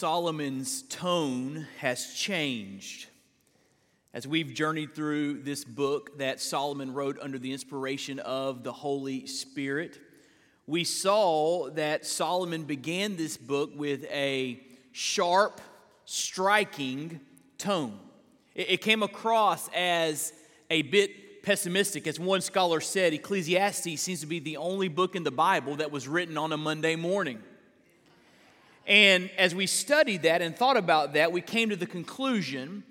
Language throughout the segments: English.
Solomon's tone has changed. As we've journeyed through this book that Solomon wrote under the inspiration of the Holy Spirit, we saw that Solomon began this book with a sharp, striking tone. It, came across as a bit pessimistic. As one scholar said, Ecclesiastes seems to be the only book in the Bible that was written on a Monday morning. And as we studied that and thought about that, we came to the conclusion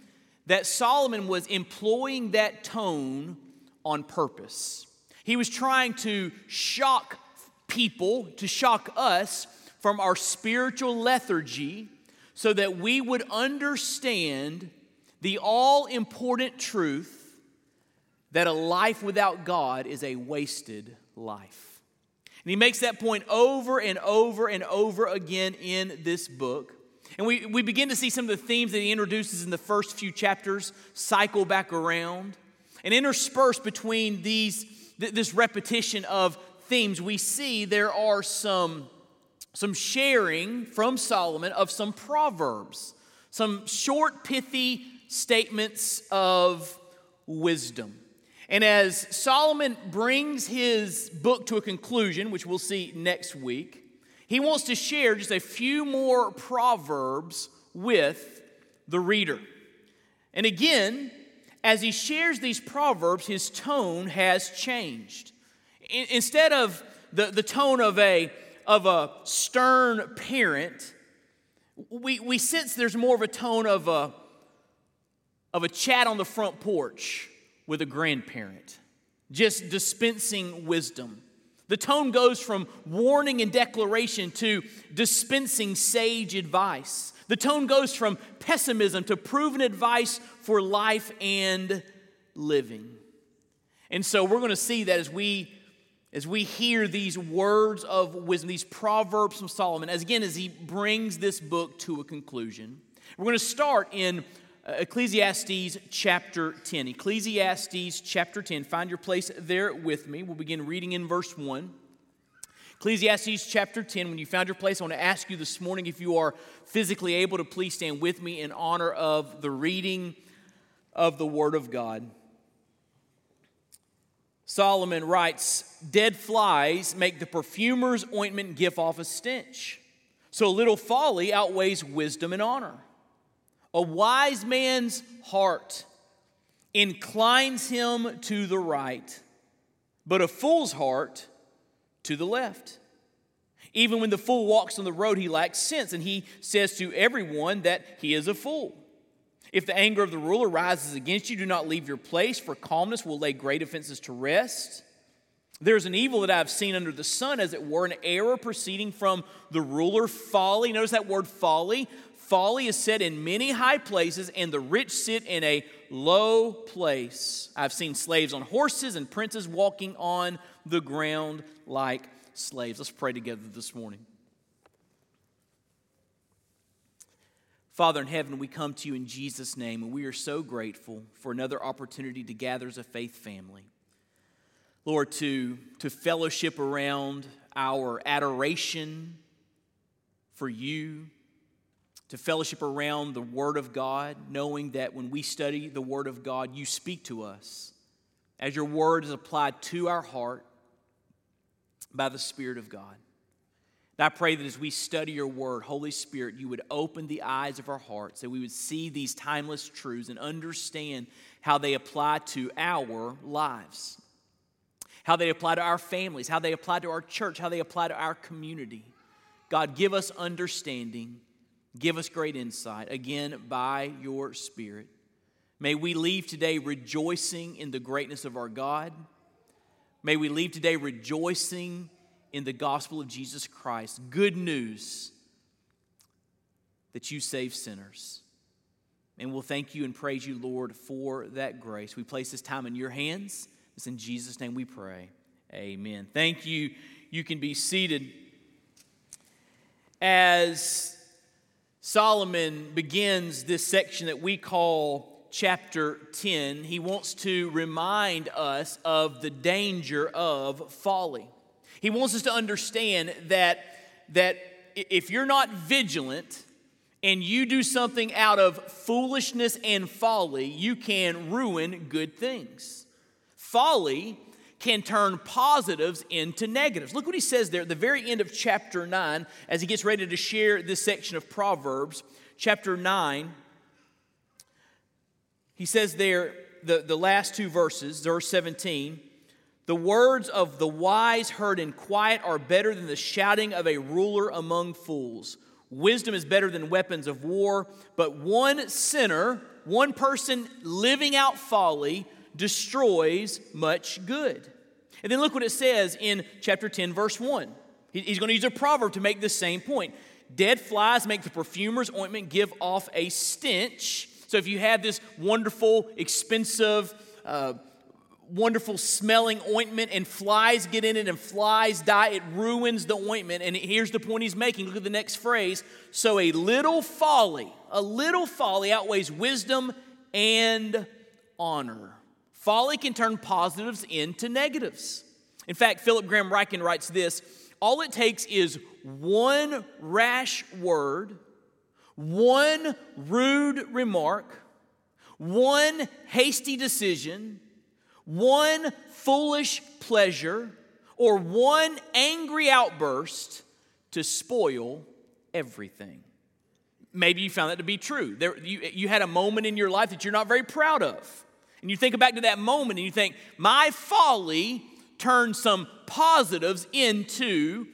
that Solomon was employing that tone on purpose. He was trying to shock people, to shock us from our spiritual lethargy, so that we would understand the all important truth that a life without God is a wasted life. And he makes that point over and over and over again in this book. And we, we begin to see some of the themes that he introduces in the first few chapters cycle back around. And interspersed between these, this repetition of themes, we see there are some, some sharing from Solomon of some proverbs, some short, pithy statements of wisdom. And as Solomon brings his book to a conclusion, which we'll see next week, he wants to share just a few more proverbs with the reader. And again, as he shares these proverbs, his tone has changed. instead of the, the tone of a, of a stern parent, we, we sense there's more of a tone of a, of a chat on the front porch with a grandparent, just dispensing wisdom. The tone goes from warning and declaration to dispensing sage advice. The tone goes from pessimism to proven advice for life and living. And so we're going to see that as we as we hear these words of wisdom, these proverbs from Solomon, as again as he brings this book to a conclusion. We're going to start in Uh, Ecclesiastes chapter 10. Ecclesiastes chapter 10. Find your place there with me. We'll begin reading in verse 1. Ecclesiastes chapter 10. When you found your place, I want to ask you this morning if you are physically able to please stand with me in honor of the reading of the Word of God. Solomon writes, Dead flies make the perfumer's ointment give off a stench. So a little folly outweighs wisdom and honor. A wise man's heart inclines him to the right, but a fool's heart to the left. Even when the fool walks on the road, he lacks sense, and he says to everyone that he is a fool. If the anger of the ruler rises against you, do not leave your place, for calmness will lay great offenses to rest. There's an evil that I've seen under the sun, as it were, an error proceeding from the ruler, folly. Notice that word folly. Folly is set in many high places, and the rich sit in a low place. I've seen slaves on horses and princes walking on the ground like slaves. Let's pray together this morning. Father in heaven, we come to you in Jesus' name, and we are so grateful for another opportunity to gather as a faith family. Lord, to, to fellowship around our adoration for you to fellowship around the Word of God, knowing that when we study the Word of God, you speak to us as your Word is applied to our heart by the Spirit of God. And I pray that as we study your Word, Holy Spirit, you would open the eyes of our hearts, that we would see these timeless truths and understand how they apply to our lives, how they apply to our families, how they apply to our church, how they apply to our community. God, give us understanding Give us great insight, again, by your Spirit. May we leave today rejoicing in the greatness of our God. May we leave today rejoicing in the gospel of Jesus Christ. Good news that you save sinners. And we'll thank you and praise you, Lord, for that grace. We place this time in your hands. It's in Jesus' name we pray. Amen. Thank you. You can be seated. As Solomon begins this section that we call chapter 10, he wants to remind us of the danger of folly. He wants us to understand that, that if you're not vigilant and you do something out of foolishness and folly, you can ruin good things. Folly can turn positives into negatives. Look what he says there at the very end of chapter 9 as he gets ready to share this section of Proverbs. Chapter 9, he says there, the, the last two verses, verse 17, the words of the wise heard in quiet are better than the shouting of a ruler among fools. Wisdom is better than weapons of war, but one sinner, one person living out folly, destroys much good. And then look what it says in chapter 10, verse 1. He's going to use a proverb to make the same point. Dead flies make the perfumer's ointment give off a stench. So if you have this wonderful, expensive, uh, wonderful smelling ointment and flies get in it and flies die, it ruins the ointment. And here's the point he's making. Look at the next phrase. So a little folly, a little folly outweighs wisdom and honor. Folly can turn positives into negatives. In fact, Philip Graham Ryken writes this all it takes is one rash word, one rude remark, one hasty decision one foolish pleasure or one angry outburst to spoil everything. Maybe you found that to be true. There, you, you had a moment in your life that you're not very proud of. And you think back to that moment and you think, my folly turned some positives into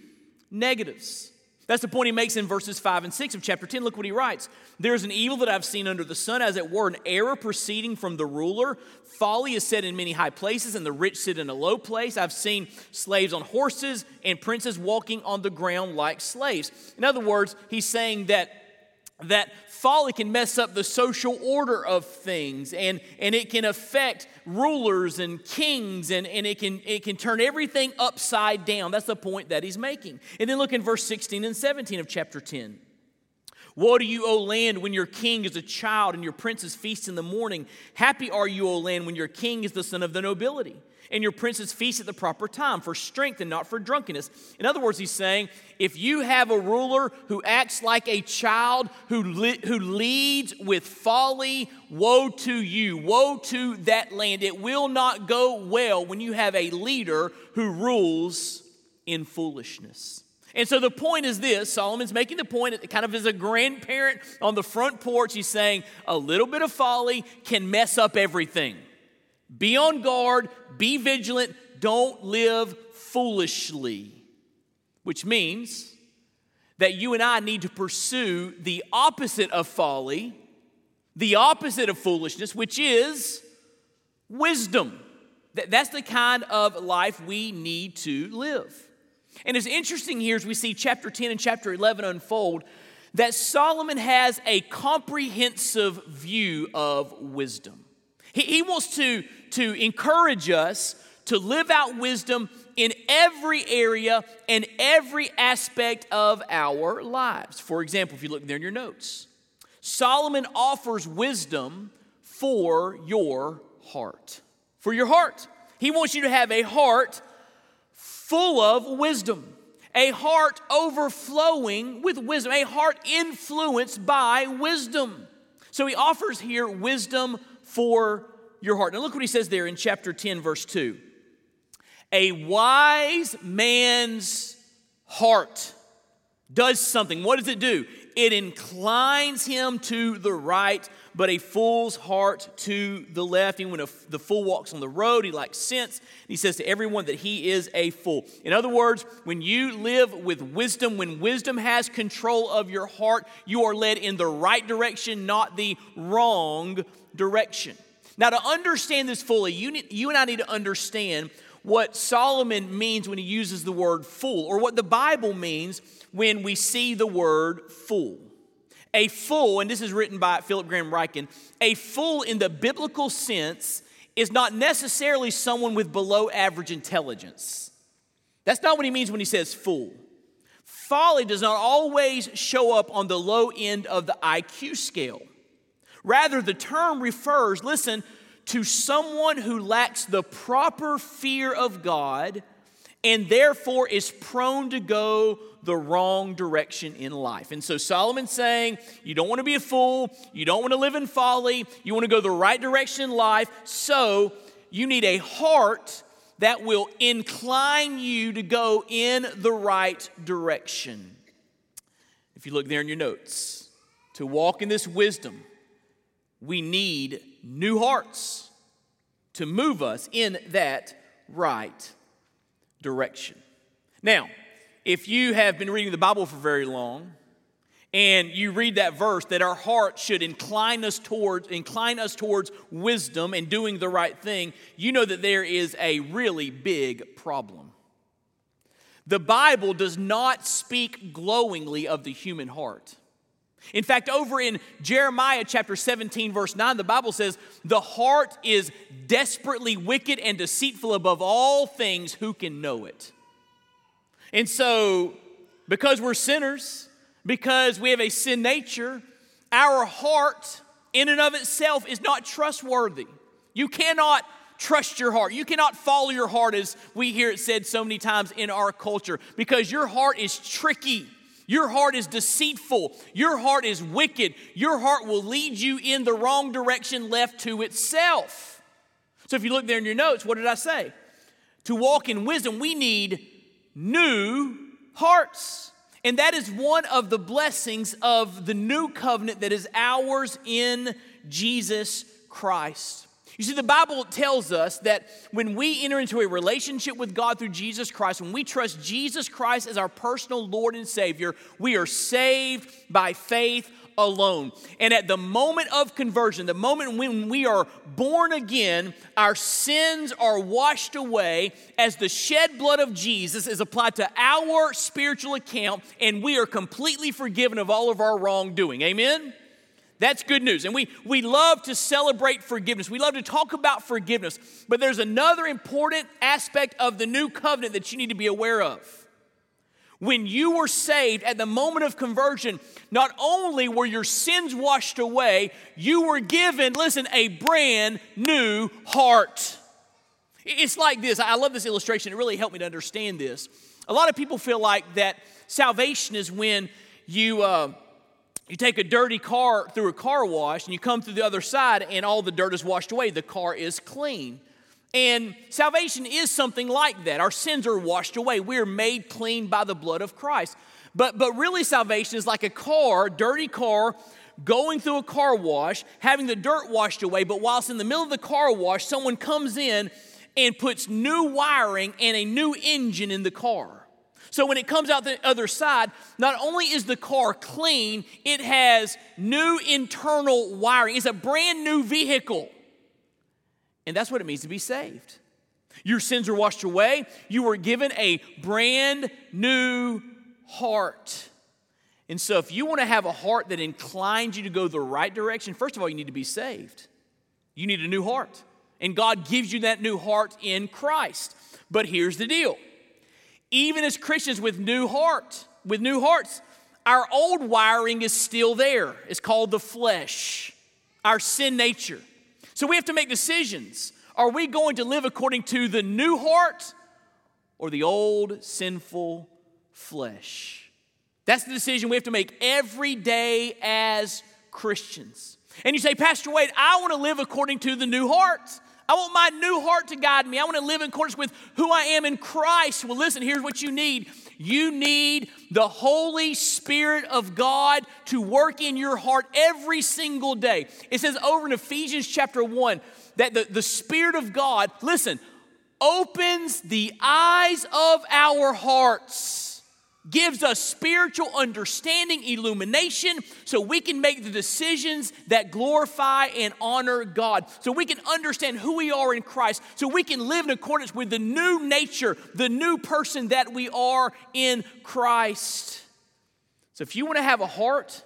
negatives. That's the point he makes in verses 5 and 6 of chapter 10. Look what he writes. There's an evil that I've seen under the sun, as it were, an error proceeding from the ruler. Folly is set in many high places, and the rich sit in a low place. I've seen slaves on horses and princes walking on the ground like slaves. In other words, he's saying that that folly can mess up the social order of things and, and it can affect rulers and kings and, and it, can, it can turn everything upside down. That's the point that he's making. And then look in verse 16 and 17 of chapter 10. Woe to you, O land, when your king is a child and your princes feast in the morning. Happy are you, O land, when your king is the son of the nobility and your princes feast at the proper time for strength and not for drunkenness. In other words, he's saying, if you have a ruler who acts like a child, who, who leads with folly, woe to you, woe to that land. It will not go well when you have a leader who rules in foolishness. And so the point is this Solomon's making the point, kind of as a grandparent on the front porch, he's saying a little bit of folly can mess up everything. Be on guard, be vigilant, don't live foolishly, which means that you and I need to pursue the opposite of folly, the opposite of foolishness, which is wisdom. That's the kind of life we need to live. And it's interesting here as we see chapter 10 and chapter 11 unfold that Solomon has a comprehensive view of wisdom. He, he wants to, to encourage us to live out wisdom in every area and every aspect of our lives. For example, if you look there in your notes, Solomon offers wisdom for your heart. For your heart. He wants you to have a heart full of wisdom, a heart overflowing with wisdom, a heart influenced by wisdom. So he offers here wisdom for your heart. Now, look what he says there in chapter 10, verse 2. A wise man's heart does something. What does it do? It inclines him to the right, but a fool's heart to the left. And when a, the fool walks on the road, he lacks sense. he says to everyone that he is a fool. In other words, when you live with wisdom, when wisdom has control of your heart, you are led in the right direction, not the wrong direction. Now, to understand this fully, you, need, you and I need to understand what Solomon means when he uses the word fool, or what the Bible means when we see the word fool. A fool, and this is written by Philip Graham Ryken, a fool in the biblical sense is not necessarily someone with below average intelligence. That's not what he means when he says fool. Folly does not always show up on the low end of the IQ scale. Rather, the term refers, listen, to someone who lacks the proper fear of God and therefore is prone to go the wrong direction in life. And so Solomon's saying, you don't want to be a fool, you don't want to live in folly, you want to go the right direction in life, so you need a heart that will incline you to go in the right direction. If you look there in your notes, to walk in this wisdom, we need new hearts to move us in that right direction. Now, if you have been reading the Bible for very long, and you read that verse that our heart should incline us towards incline us towards wisdom and doing the right thing you know that there is a really big problem the bible does not speak glowingly of the human heart in fact over in jeremiah chapter 17 verse 9 the bible says the heart is desperately wicked and deceitful above all things who can know it and so because we're sinners because we have a sin nature, our heart in and of itself is not trustworthy. You cannot trust your heart. You cannot follow your heart as we hear it said so many times in our culture because your heart is tricky. Your heart is deceitful. Your heart is wicked. Your heart will lead you in the wrong direction left to itself. So if you look there in your notes, what did I say? To walk in wisdom, we need new hearts. And that is one of the blessings of the new covenant that is ours in Jesus Christ. You see, the Bible tells us that when we enter into a relationship with God through Jesus Christ, when we trust Jesus Christ as our personal Lord and Savior, we are saved by faith alone. And at the moment of conversion, the moment when we are born again, our sins are washed away as the shed blood of Jesus is applied to our spiritual account, and we are completely forgiven of all of our wrongdoing. Amen? That's good news. And we, we love to celebrate forgiveness. We love to talk about forgiveness. But there's another important aspect of the new covenant that you need to be aware of. When you were saved at the moment of conversion, not only were your sins washed away, you were given, listen, a brand new heart. It's like this. I love this illustration. It really helped me to understand this. A lot of people feel like that salvation is when you. Uh, you take a dirty car through a car wash and you come through the other side and all the dirt is washed away. The car is clean. And salvation is something like that. Our sins are washed away. We are made clean by the blood of Christ. But, but really, salvation is like a car, dirty car, going through a car wash, having the dirt washed away. But whilst in the middle of the car wash, someone comes in and puts new wiring and a new engine in the car. So when it comes out the other side, not only is the car clean, it has new internal wiring. It's a brand new vehicle. And that's what it means to be saved. Your sins are washed away. You were given a brand new heart. And so, if you want to have a heart that inclines you to go the right direction, first of all, you need to be saved. You need a new heart. And God gives you that new heart in Christ. But here's the deal even as Christians with new heart, with new hearts, our old wiring is still there. It's called the flesh, our sin nature. So we have to make decisions. Are we going to live according to the new heart or the old sinful flesh? That's the decision we have to make every day as Christians. And you say, Pastor Wade, I want to live according to the new heart. I want my new heart to guide me. I want to live in accordance with who I am in Christ. Well, listen, here's what you need you need the Holy Spirit of God to work in your heart every single day. It says over in Ephesians chapter 1 that the, the Spirit of God, listen, opens the eyes of our hearts gives us spiritual understanding, illumination, so we can make the decisions that glorify and honor God. So we can understand who we are in Christ. So we can live in accordance with the new nature, the new person that we are in Christ. So if you want to have a heart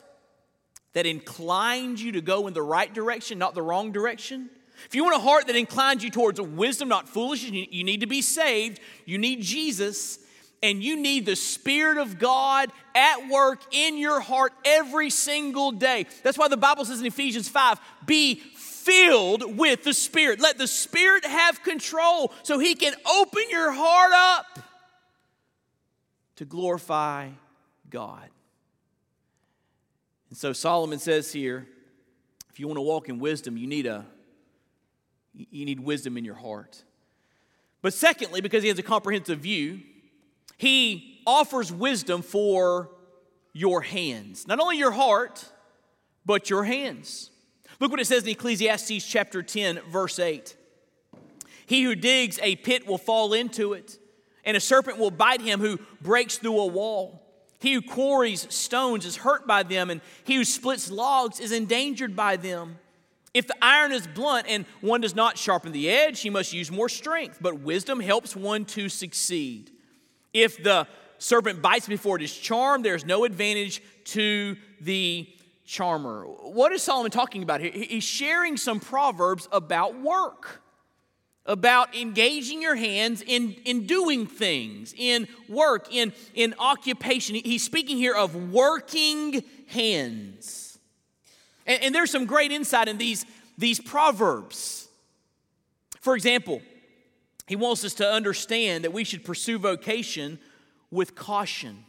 that inclines you to go in the right direction, not the wrong direction, if you want a heart that inclines you towards wisdom, not foolishness, you need to be saved, you need Jesus, and you need the Spirit of God at work in your heart every single day. That's why the Bible says in Ephesians 5 be filled with the Spirit. Let the Spirit have control so He can open your heart up to glorify God. And so Solomon says here if you want to walk in wisdom, you need a you need wisdom in your heart. But secondly, because he has a comprehensive view, he offers wisdom for your hands. Not only your heart, but your hands. Look what it says in Ecclesiastes chapter 10, verse 8. He who digs a pit will fall into it, and a serpent will bite him who breaks through a wall. He who quarries stones is hurt by them, and he who splits logs is endangered by them. If the iron is blunt and one does not sharpen the edge, he must use more strength, but wisdom helps one to succeed. If the serpent bites before it is charmed, there's no advantage to the charmer. What is Solomon talking about here? He's sharing some proverbs about work, about engaging your hands in, in doing things, in work, in, in occupation. He's speaking here of working hands. And, and there's some great insight in these, these proverbs. For example, he wants us to understand that we should pursue vocation with caution.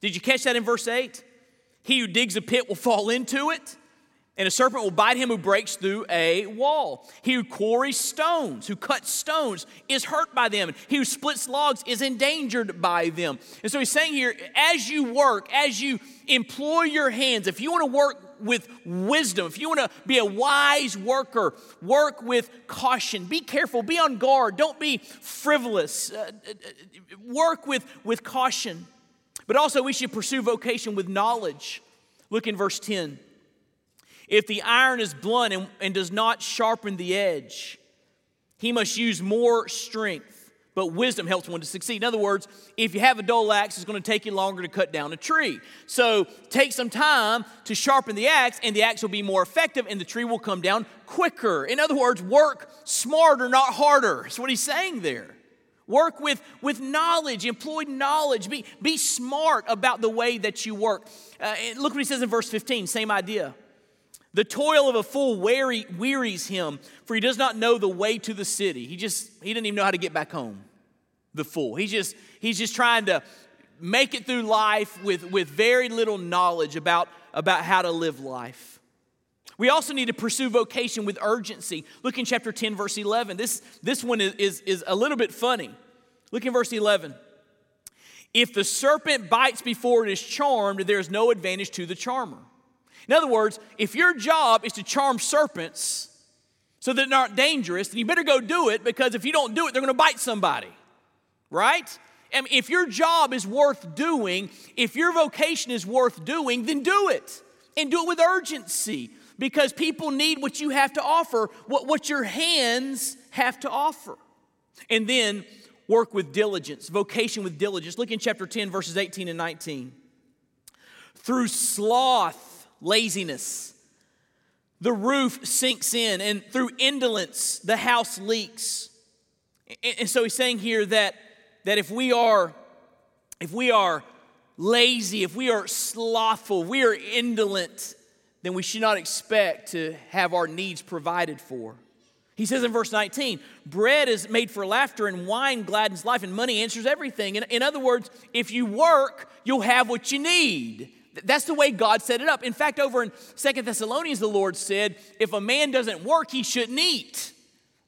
Did you catch that in verse 8? He who digs a pit will fall into it, and a serpent will bite him who breaks through a wall. He who quarries stones, who cuts stones, is hurt by them. He who splits logs is endangered by them. And so he's saying here, as you work, as you employ your hands, if you want to work with wisdom, if you want to be a wise worker, work with caution. Be careful, be on guard, don't be frivolous. Uh, uh, uh, work with, with caution. But also, we should pursue vocation with knowledge. Look in verse 10. If the iron is blunt and, and does not sharpen the edge, he must use more strength but wisdom helps one to succeed. In other words, if you have a dull axe, it's going to take you longer to cut down a tree. So take some time to sharpen the axe, and the axe will be more effective, and the tree will come down quicker. In other words, work smarter, not harder. That's what he's saying there. Work with, with knowledge, employ knowledge. Be, be smart about the way that you work. Uh, look what he says in verse 15, same idea. The toil of a fool weary, wearies him, for he does not know the way to the city. He just he doesn't even know how to get back home. The fool. He's just he's just trying to make it through life with, with very little knowledge about, about how to live life. We also need to pursue vocation with urgency. Look in chapter 10, verse 11. This, this one is, is, is a little bit funny. Look in verse 11. If the serpent bites before it is charmed, there is no advantage to the charmer. In other words, if your job is to charm serpents so that they're not dangerous, then you better go do it because if you don't do it, they're going to bite somebody, right? And if your job is worth doing, if your vocation is worth doing, then do it and do it with urgency because people need what you have to offer, what, what your hands have to offer. And then work with diligence, vocation with diligence. Look in chapter 10, verses 18 and 19. Through sloth, laziness. The roof sinks in, and through indolence, the house leaks. And so he's saying here that, that if we are if we are lazy, if we are slothful, we are indolent, then we should not expect to have our needs provided for. He says in verse 19, bread is made for laughter and wine gladdens life and money answers everything. In, in other words, if you work, you'll have what you need. That's the way God set it up. In fact, over in Second Thessalonians, the Lord said, if a man doesn't work, he shouldn't eat.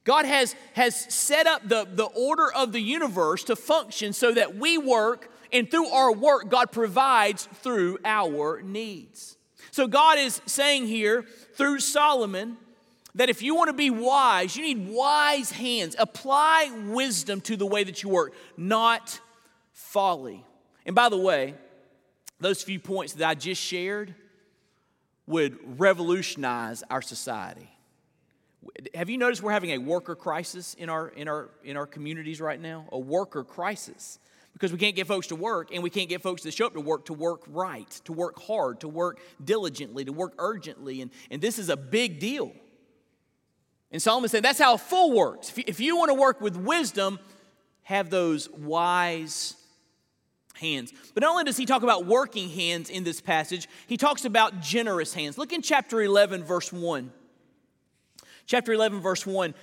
God has, has set up the, the order of the universe to function so that we work, and through our work, God provides through our needs. So, God is saying here through Solomon that if you want to be wise, you need wise hands. Apply wisdom to the way that you work, not folly. And by the way, those few points that I just shared would revolutionize our society. Have you noticed we're having a worker crisis in our, in our, in our communities right now? A worker crisis. because we can't get folks to work and we can't get folks to show up to work to work right, to work hard, to work diligently, to work urgently. And, and this is a big deal. And Solomon said that's how a fool works. If you, if you want to work with wisdom, have those wise hands. But not only does he talk about working hands in this passage, he talks about generous hands. Look in chapter 11, verse 1. Chapter 11, verse 1.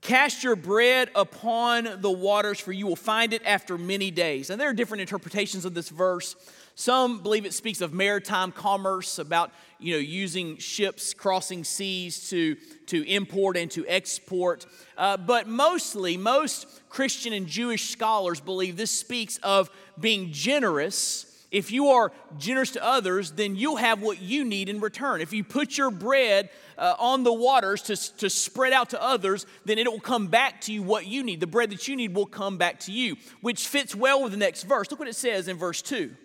Cast your bread upon the waters, for you will find it after many days. And there are different interpretations of this verse. Some believe it speaks of maritime commerce, about you know, using ships crossing seas to, to import and to export. Uh, but mostly, most Christian and Jewish scholars believe this speaks of being generous if you are generous to others, then you'll have what you need in return. If you put your bread uh, on the waters to, to spread out to others, then it will come back to you what you need. The bread that you need will come back to you, which fits well with the next verse. Look what it says in verse 2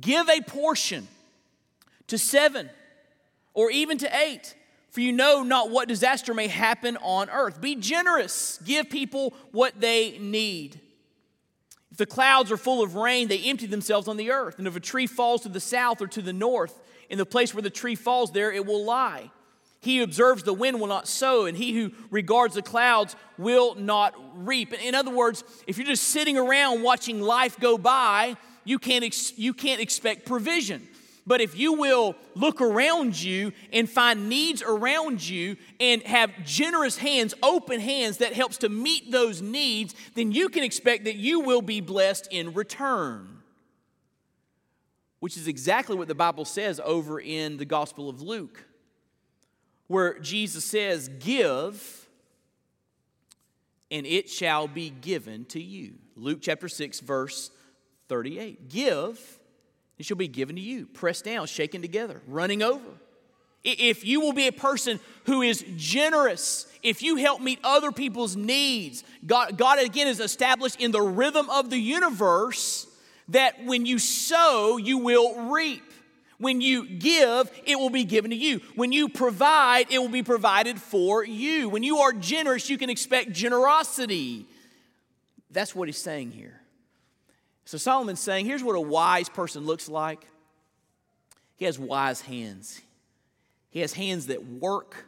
Give a portion to seven or even to eight, for you know not what disaster may happen on earth. Be generous, give people what they need. If the clouds are full of rain, they empty themselves on the earth. And if a tree falls to the south or to the north, in the place where the tree falls, there it will lie. He who observes the wind will not sow, and he who regards the clouds will not reap. In other words, if you're just sitting around watching life go by, you can't, ex- you can't expect provision. But if you will look around you and find needs around you and have generous hands, open hands that helps to meet those needs, then you can expect that you will be blessed in return. Which is exactly what the Bible says over in the Gospel of Luke, where Jesus says, Give, and it shall be given to you. Luke chapter 6, verse 38. Give it shall be given to you, pressed down, shaken together, running over. If you will be a person who is generous, if you help meet other people's needs, God, God again is established in the rhythm of the universe that when you sow, you will reap. When you give, it will be given to you. When you provide, it will be provided for you. When you are generous, you can expect generosity. That's what he's saying here. So Solomon's saying here's what a wise person looks like he has wise hands, he has hands that work,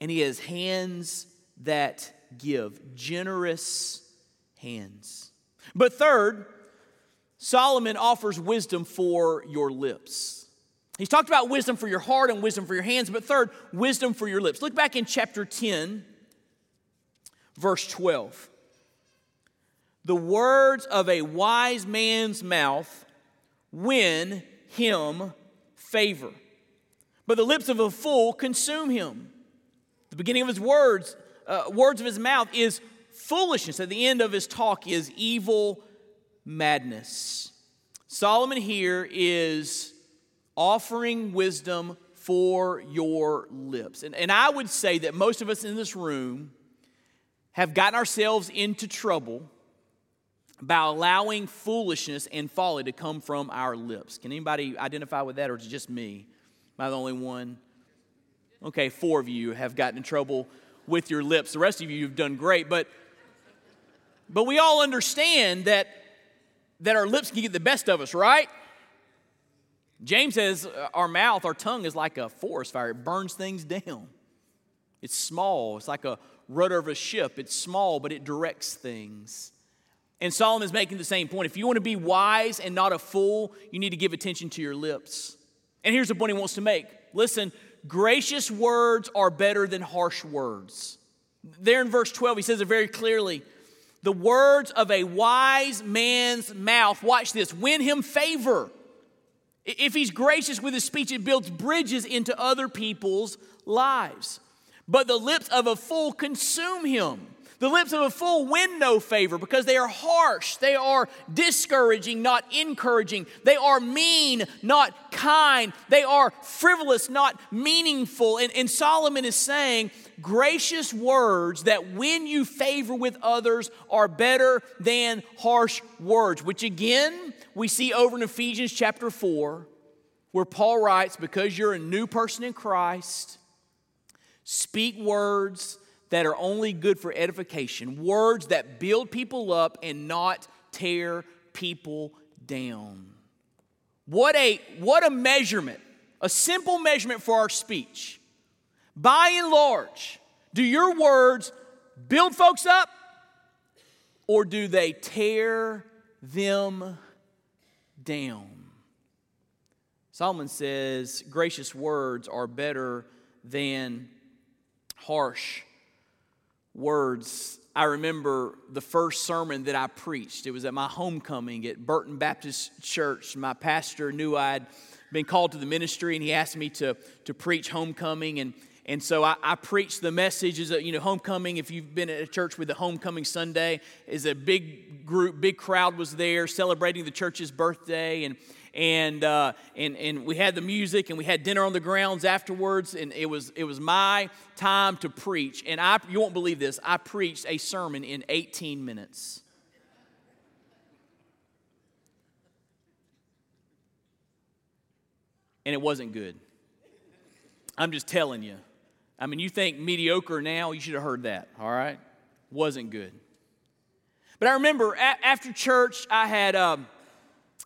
and he has hands that give, generous hands. But third, Solomon offers wisdom for your lips. He's talked about wisdom for your heart and wisdom for your hands, but third, wisdom for your lips. Look back in chapter 10, verse 12. The words of a wise man's mouth win him favor, but the lips of a fool consume him. The beginning of his words, uh, words of his mouth is foolishness. At the end of his talk is evil madness. Solomon here is offering wisdom for your lips. And, and I would say that most of us in this room have gotten ourselves into trouble by allowing foolishness and folly to come from our lips. Can anybody identify with that, or is it just me? Am I the only one? Okay, four of you have gotten in trouble with your lips. The rest of you have done great, but but we all understand that that our lips can get the best of us, right? James says uh, our mouth, our tongue is like a forest fire. It burns things down. It's small. It's like a rudder of a ship. It's small, but it directs things. And Solomon is making the same point. If you want to be wise and not a fool, you need to give attention to your lips. And here's the point he wants to make listen, gracious words are better than harsh words. There in verse 12, he says it very clearly. The words of a wise man's mouth, watch this, win him favor. If he's gracious with his speech, it builds bridges into other people's lives. But the lips of a fool consume him. The lips of a fool win no favor because they are harsh. They are discouraging, not encouraging. They are mean, not kind. They are frivolous, not meaningful. And, and Solomon is saying, gracious words that win you favor with others are better than harsh words, which again, we see over in Ephesians chapter 4, where Paul writes, Because you're a new person in Christ, speak words that are only good for edification, words that build people up and not tear people down. What a, what a measurement, a simple measurement for our speech. By and large, do your words build folks up or do they tear them down? Solomon says gracious words are better than harsh words. I remember the first sermon that I preached. It was at my homecoming at Burton Baptist Church. My pastor knew I'd been called to the ministry and he asked me to, to preach homecoming. And, and so I, I preached the message as a, you know, homecoming. If you've been at a church with a homecoming Sunday, is a big group, big crowd was there celebrating the church's birthday. And, and, uh, and, and we had the music and we had dinner on the grounds afterwards and it was, it was my time to preach. And I, you won't believe this i preached a sermon in 18 minutes. And it wasn't good. I'm just telling you. I mean you think mediocre now you should have heard that all right? Wasn't good. But i remember a- after church i had um,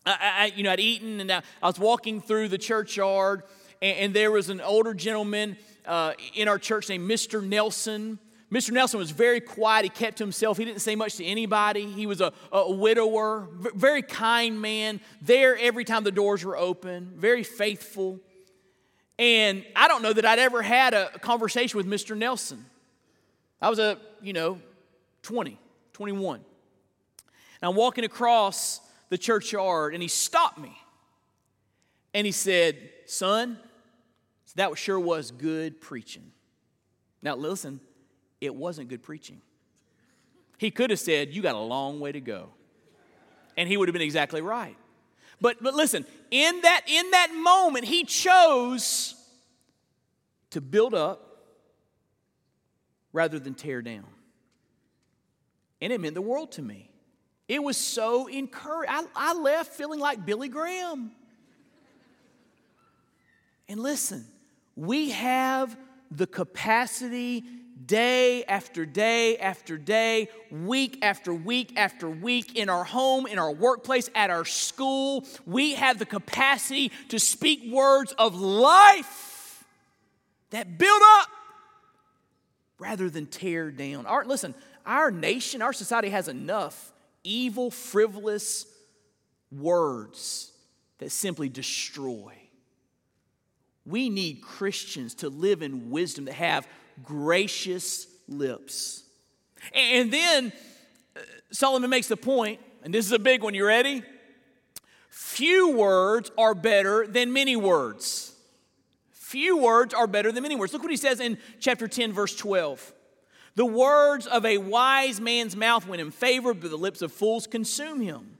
I, I, you know, I'd eaten and I, I was walking through the churchyard, and, and there was an older gentleman uh, in our church named Mr. Nelson. Mr. Nelson was very quiet. He kept to himself. He didn't say much to anybody. He was a, a widower, very kind man, there every time the doors were open, very faithful. And I don't know that I'd ever had a conversation with Mr. Nelson. I was a, you know, 20, 21. And I'm walking across the churchyard and he stopped me and he said, Son, that sure was good preaching. Now, listen, it wasn't good preaching. He could have said, You got a long way to go. And he would have been exactly right. But, but listen, in that, in that moment, he chose to build up rather than tear down. And it meant the world to me. It was so encouraging. I, I left feeling like Billy Graham. And listen, we have the capacity day after day after day, week after week after week, in our home, in our workplace, at our school. We have the capacity to speak words of life that build up rather than tear down. Our, listen, our nation, our society has enough evil, frivolous words that simply destroy. We need Christians to live in wisdom, that have gracious lips. And then uh, Solomon makes the point, and this is a big one. You ready? Few words are better than many words. Few words are better than many words. Look what he says in chapter 10, verse 12. The words of a wise man's mouth win him favor, but the lips of fools consume him.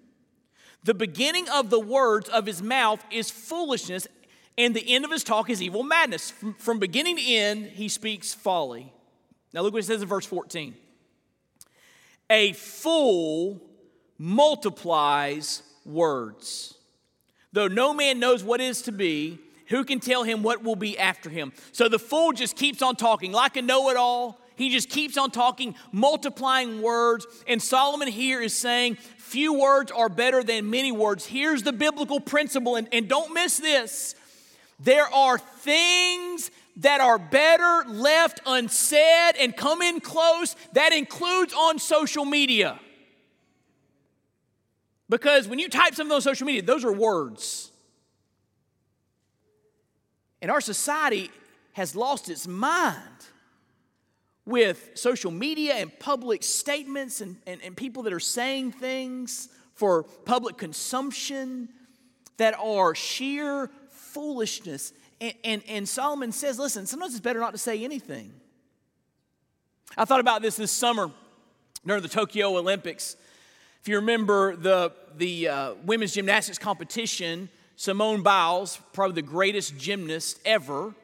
The beginning of the words of his mouth is foolishness, and the end of his talk is evil madness. From, from beginning to end, he speaks folly. Now, look what it says in verse 14 A fool multiplies words. Though no man knows what is to be, who can tell him what will be after him? So the fool just keeps on talking like a know it all he just keeps on talking, multiplying words. And Solomon here is saying, few words are better than many words. Here's the biblical principle, and, and don't miss this. There are things that are better left unsaid and come in close. That includes on social media. Because when you type something on social media, those are words. And our society has lost its mind with social media and public statements and, and, and people that are saying things for public consumption that are sheer foolishness. And, and, and, Solomon says, listen, sometimes it's better not to say anything. I thought about this this summer during the Tokyo Olympics. If you remember the, the uh, women's gymnastics competition, Simone Biles, probably the greatest gymnast ever,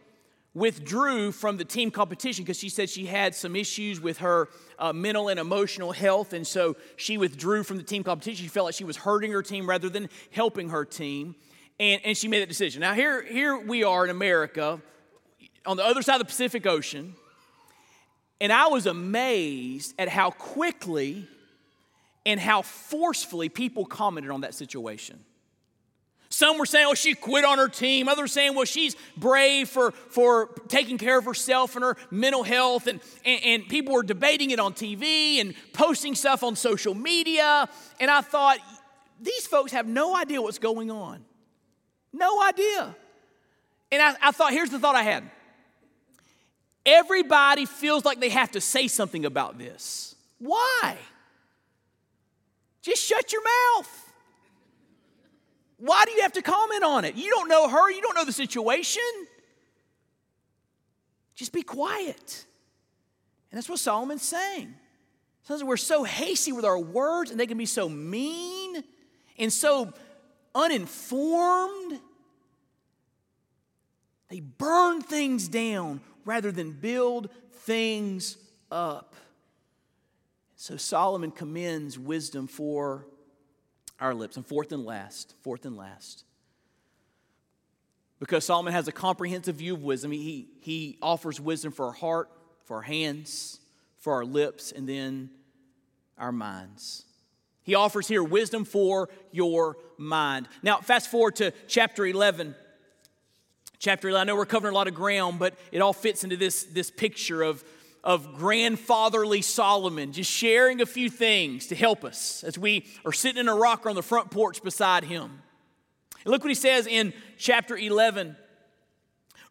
withdrew from the team competition because she said she had some issues with her uh, mental and emotional health. And so she withdrew from the team competition. She felt like she was hurting her team rather than helping her team. And, and she made that decision. Now, here, here we are in America on the other side of the Pacific Ocean. And I was amazed at how quickly and how forcefully people commented on that situation. Some were saying, oh, she quit on her team. Others saying, well, she's brave for, for taking care of herself and her mental health. And, and, and people were debating it on TV and posting stuff on social media. And I thought, these folks have no idea what's going on. No idea. And I, I thought, here's the thought I had everybody feels like they have to say something about this. Why? Just shut your mouth. Why do you have to comment on it? You don't know her, you don't know the situation. Just be quiet. And that's what Solomon's saying. Sometimes we're so hasty with our words and they can be so mean and so uninformed. They burn things down rather than build things up. So Solomon commends wisdom for our lips. And fourth and last, fourth and last. Because Solomon has a comprehensive view of wisdom, he, he offers wisdom for our heart, for our hands, for our lips, and then our minds. He offers here wisdom for your mind. Now, fast forward to chapter 11. Chapter 11, I know we're covering a lot of ground, but it all fits into this, this picture of of grandfatherly Solomon, just sharing a few things to help us as we are sitting in a rocker on the front porch beside him. And look what he says in chapter 11,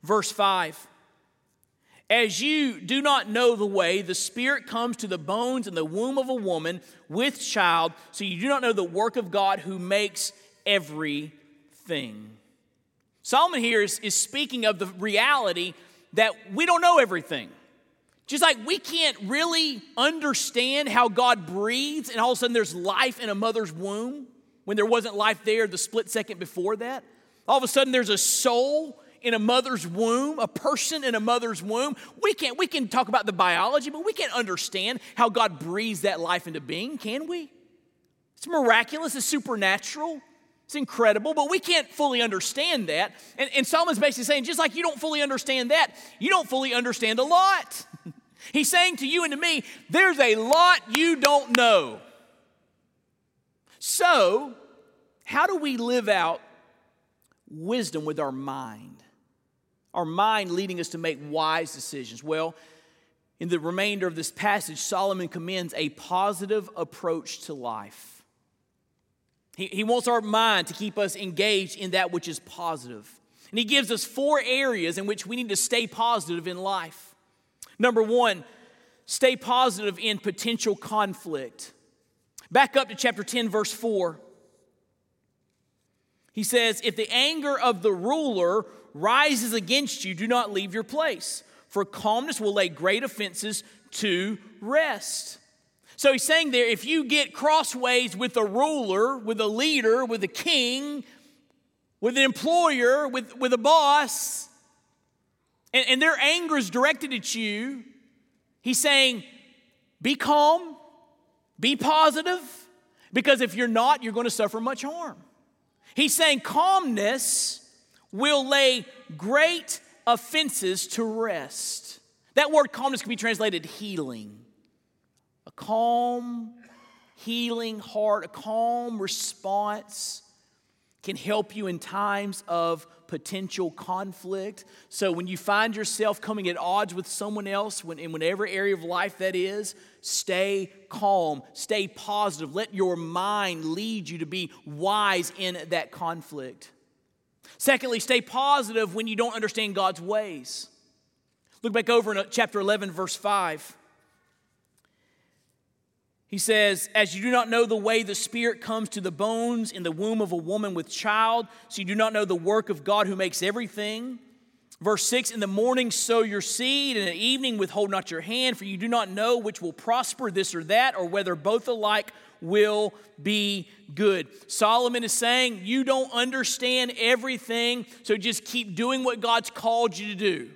verse 5. As you do not know the way, the Spirit comes to the bones in the womb of a woman with child, so you do not know the work of God who makes everything. Solomon here is, is speaking of the reality that we don't know everything. Just like we can't really understand how God breathes and all of a sudden there's life in a mother's womb when there wasn't life there the split second before that. All of a sudden there's a soul in a mother's womb, a person in a mother's womb. We can't we can talk about the biology, but we can't understand how God breathes that life into being, can we? It's miraculous, it's supernatural. It's incredible, but we can't fully understand that. And, and Solomon's basically saying, just like you don't fully understand that, you don't fully understand a lot. He's saying to you and to me, there's a lot you don't know. So, how do we live out wisdom with our mind? Our mind leading us to make wise decisions. Well, in the remainder of this passage, Solomon commends a positive approach to life. He, he wants our mind to keep us engaged in that which is positive. And he gives us four areas in which we need to stay positive in life. Number one, stay positive in potential conflict. Back up to chapter 10, verse 4. He says, If the anger of the ruler rises against you, do not leave your place, for calmness will lay great offenses to rest. So he's saying there, if you get crossways with a ruler, with a leader, with a king, with an employer, with, with a boss, and, and their anger is directed at you, he's saying, be calm, be positive, because if you're not, you're going to suffer much harm. He's saying calmness will lay great offenses to rest. That word calmness can be translated healing. A calm, healing heart, a calm response can help you in times of potential conflict. So when you find yourself coming at odds with someone else, when, in whatever area of life that is, stay calm, stay positive. Let your mind lead you to be wise in that conflict. Secondly, stay positive when you don't understand God's ways. Look back over in uh, chapter 11, verse 5. He says, As you do not know the way the Spirit comes to the bones in the womb of a woman with child, so you do not know the work of God who makes everything. Verse 6 In the morning sow your seed, and in the evening withhold not your hand, for you do not know which will prosper, this or that, or whether both alike will be good. Solomon is saying, You don't understand everything, so just keep doing what God's called you to do.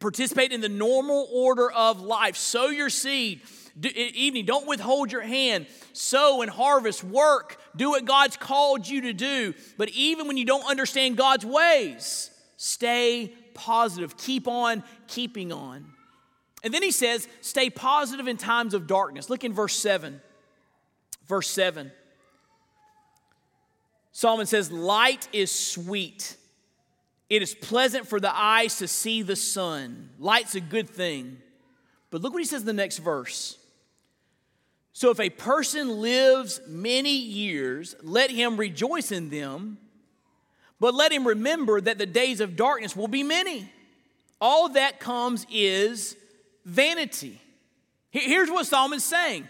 Participate in the normal order of life. Sow your seed evening. Don't withhold your hand. Sow and harvest, work, do what God's called you to do. But even when you don't understand God's ways, stay positive. Keep on keeping on. And then he says, stay positive in times of darkness. Look in verse 7. Verse 7. Solomon says, Light is sweet. It is pleasant for the eyes to see the sun. Light's a good thing. But look what he says in the next verse. So if a person lives many years, let him rejoice in them, but let him remember that the days of darkness will be many. All that comes is vanity. Here's what Solomon's saying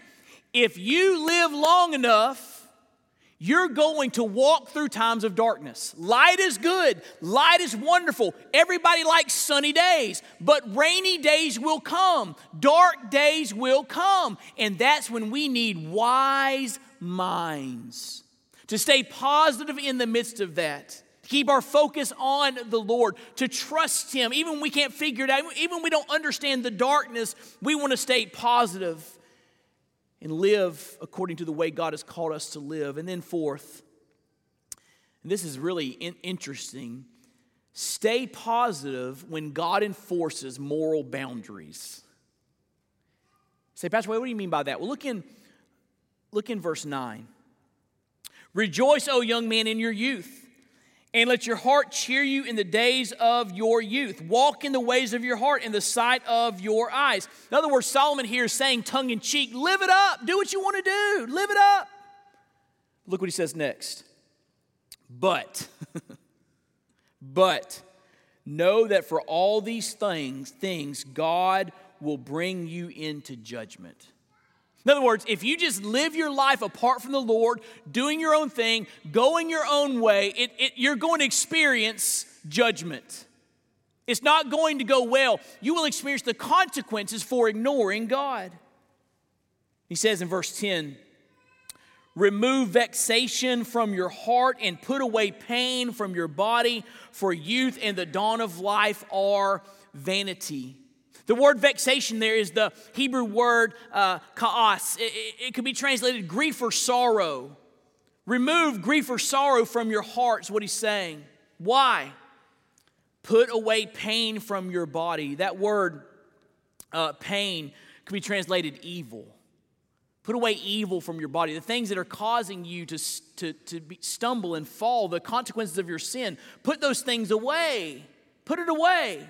if you live long enough, you're going to walk through times of darkness. Light is good, light is wonderful. Everybody likes sunny days, but rainy days will come, dark days will come. And that's when we need wise minds to stay positive in the midst of that. Keep our focus on the Lord, to trust Him. Even when we can't figure it out, even when we don't understand the darkness, we want to stay positive and live according to the way God has called us to live. And then, fourth, and this is really in- interesting stay positive when God enforces moral boundaries. Say, Pastor, what do you mean by that? Well, look in, look in verse 9. Rejoice, O young man, in your youth and let your heart cheer you in the days of your youth. Walk in the ways of your heart in the sight of your eyes. In other words, Solomon here is saying, tongue in cheek, live it up. Do what you want to do. Live it up. Look what he says next. But, but, know that for all these things, things, God will bring you into judgment. In other words, if you just live your life apart from the Lord, doing your own thing, going your own way, it, it, you're going to experience judgment. It's not going to go well. You will experience the consequences for ignoring God. He says in verse 10 Remove vexation from your heart and put away pain from your body, for youth and the dawn of life are vanity. The word vexation there is the Hebrew word uh, kaas. It, it, it could be translated grief or sorrow. Remove grief or sorrow from your heart, is what he's saying. Why? Put away pain from your body. That word, uh, pain, could be translated evil. Put away evil from your body. The things that are causing you to, to, to be, stumble and fall, the consequences of your sin, put those things away. Put it away.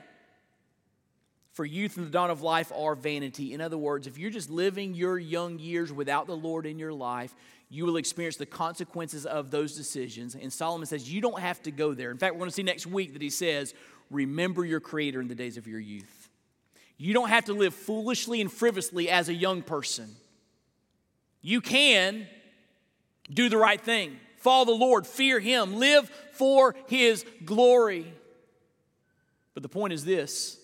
For youth and the dawn of life are vanity. In other words, if you're just living your young years without the Lord in your life, you will experience the consequences of those decisions. And Solomon says you don't have to go there. In fact, we're going to see next week that he says, Remember your Creator in the days of your youth. You don't have to live foolishly and frivolously as a young person. You can do the right thing, follow the Lord, fear Him, live for His glory. But the point is this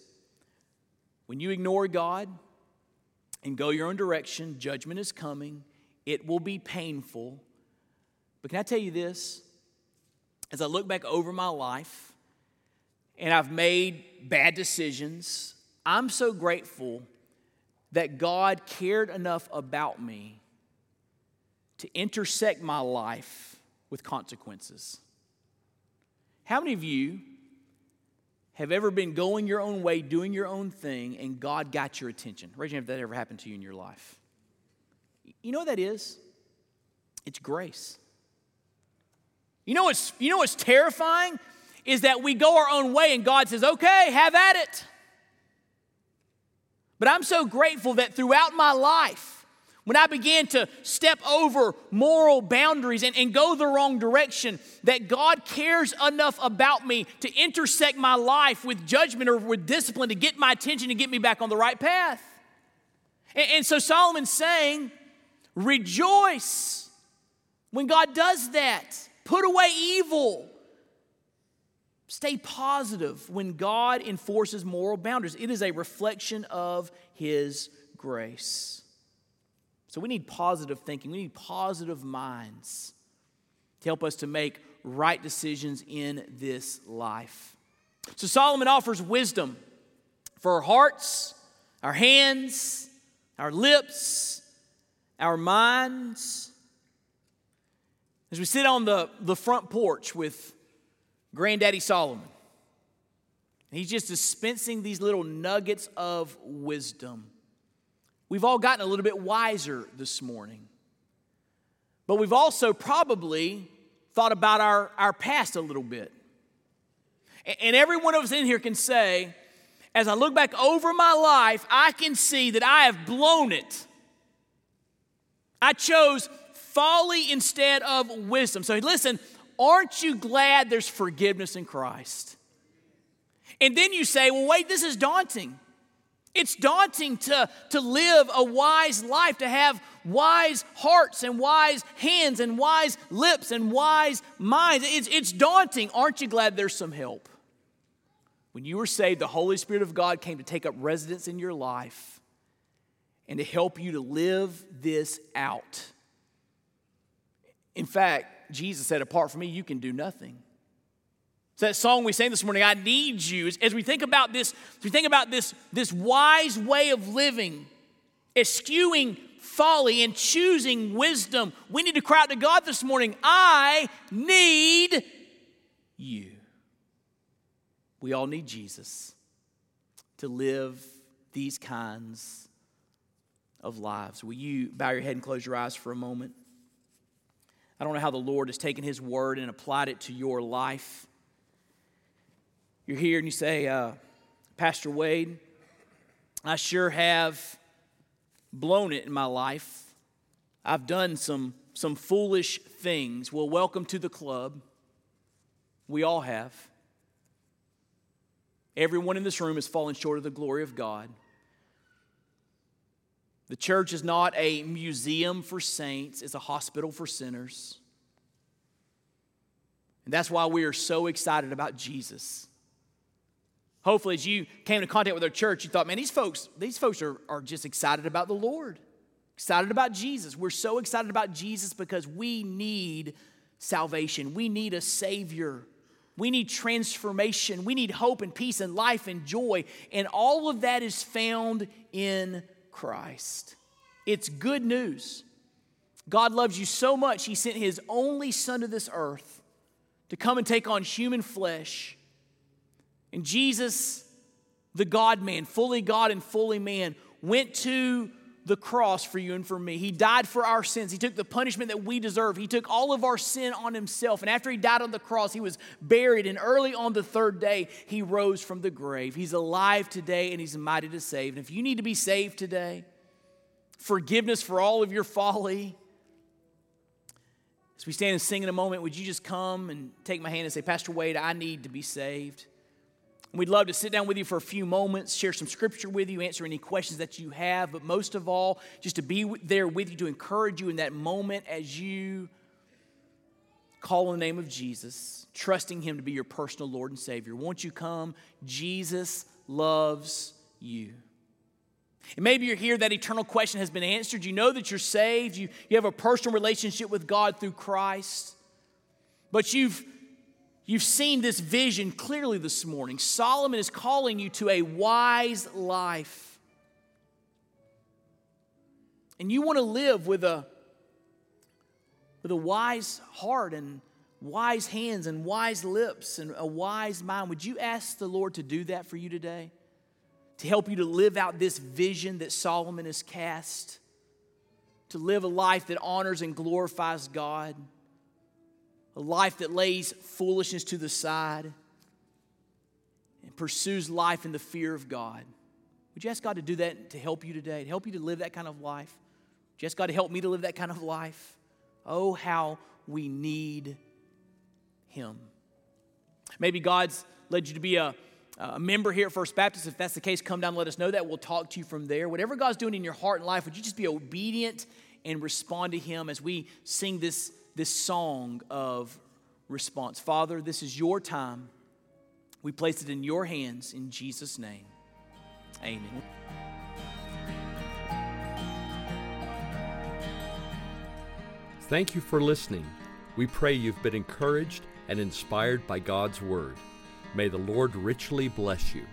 when you ignore God and go your own direction, judgment is coming. It will be painful. But can I tell you this? As I look back over my life and I've made bad decisions, I'm so grateful that God cared enough about me to intersect my life with consequences. How many of you have ever been going your own way, doing your own thing, and God got your attention? Raise your hand if that ever happened to you in your life. You know what that is? It's grace. You know what's, you know what's terrifying? Is that we go our own way and God says, okay, have at it. But I'm so grateful that throughout my life, when I began to step over moral boundaries and, and go the wrong direction, that God cares enough about me to intersect my life with judgment or with discipline to get my attention and get me back on the right path. And, and so Solomon's saying, rejoice when God does that. Put away evil. Stay positive when God enforces moral boundaries. It is a reflection of His grace. So we need positive thinking, we need positive minds to help us to make right decisions in this life. So Solomon offers wisdom for our hearts, our hands, our lips, our minds. As we sit on the, the front porch with Granddaddy Solomon, he's just dispensing these little nuggets of wisdom We've all gotten a little bit wiser this morning. but we've also probably thought about our, our past a little bit. And every one of us in here can say, as I look back over my life, I can see that I have blown it. I chose folly instead of wisdom. So listen, aren't you glad there's forgiveness in Christ? And then you say, well, wait, this is daunting. It's daunting to, to live a wise life, to have wise hearts and wise hands and wise lips and wise minds. It's, it's daunting. Aren't you glad there's some help? When you were saved, the Holy Spirit of God came to take up residence in your life and to help you to live this out. In fact, Jesus said, Apart from me, you can do nothing. So that song we sang this morning, I need you, as we think about this, as we think about this, this wise way of living, eschewing folly and choosing wisdom, we need to cry out to God this morning, I need you. We all need Jesus to live these kinds of lives. Will you bow your head and close your eyes for a moment? I don't know how the Lord has taken His word and applied it to your life. You're here and you say, uh, Pastor Wade, I sure have blown it in my life. I've done some, some foolish things. Well, welcome to the club. We all have. Everyone in this room has fallen short of the glory of God. The church is not a museum for saints, it's a hospital for sinners. And that's why we are so excited about Jesus. Hopefully, as you came into contact with our church, you thought, man, these folks, these folks are, are just excited about the Lord, excited about Jesus. We're so excited about Jesus because we need salvation. We need a Savior. We need transformation. We need hope and peace and life and joy. And all of that is found in Christ. It's good news. God loves you so much, He sent His only Son to this earth to come and take on human flesh and Jesus, the God man, fully God and fully man, went to the cross for you and for me. He died for our sins. He took the punishment that we deserve. He took all of our sin on himself. And after he died on the cross, he was buried. And early on the third day, he rose from the grave. He's alive today and he's mighty to save. And if you need to be saved today, forgiveness for all of your folly, as we stand and sing in a moment, would you just come and take my hand and say, Pastor Wade, I need to be saved? We'd love to sit down with you for a few moments, share some scripture with you, answer any questions that you have, but most of all, just to be there with you to encourage you in that moment as you call on the name of Jesus, trusting Him to be your personal Lord and Savior. Won't you come? Jesus loves you. And maybe you're here, that eternal question has been answered. You know that you're saved, you, you have a personal relationship with God through Christ, but you've You've seen this vision clearly this morning. Solomon is calling you to a wise life. And you want to live with a, with a wise heart and wise hands and wise lips and a wise mind. Would you ask the Lord to do that for you today? To help you to live out this vision that Solomon has cast? To live a life that honors and glorifies God? A life that lays foolishness to the side and pursues life in the fear of God. Would you ask God to do that to help you today, to help you to live that kind of life? Would you ask God to help me to live that kind of life? Oh, how we need Him. Maybe God's led you to be a, a member here at First Baptist. If that's the case, come down and let us know that. We'll talk to you from there. Whatever God's doing in your heart and life, would you just be obedient and respond to Him as we sing this this song of response. Father, this is your time. We place it in your hands in Jesus' name. Amen. Thank you for listening. We pray you've been encouraged and inspired by God's Word. May the Lord richly bless you.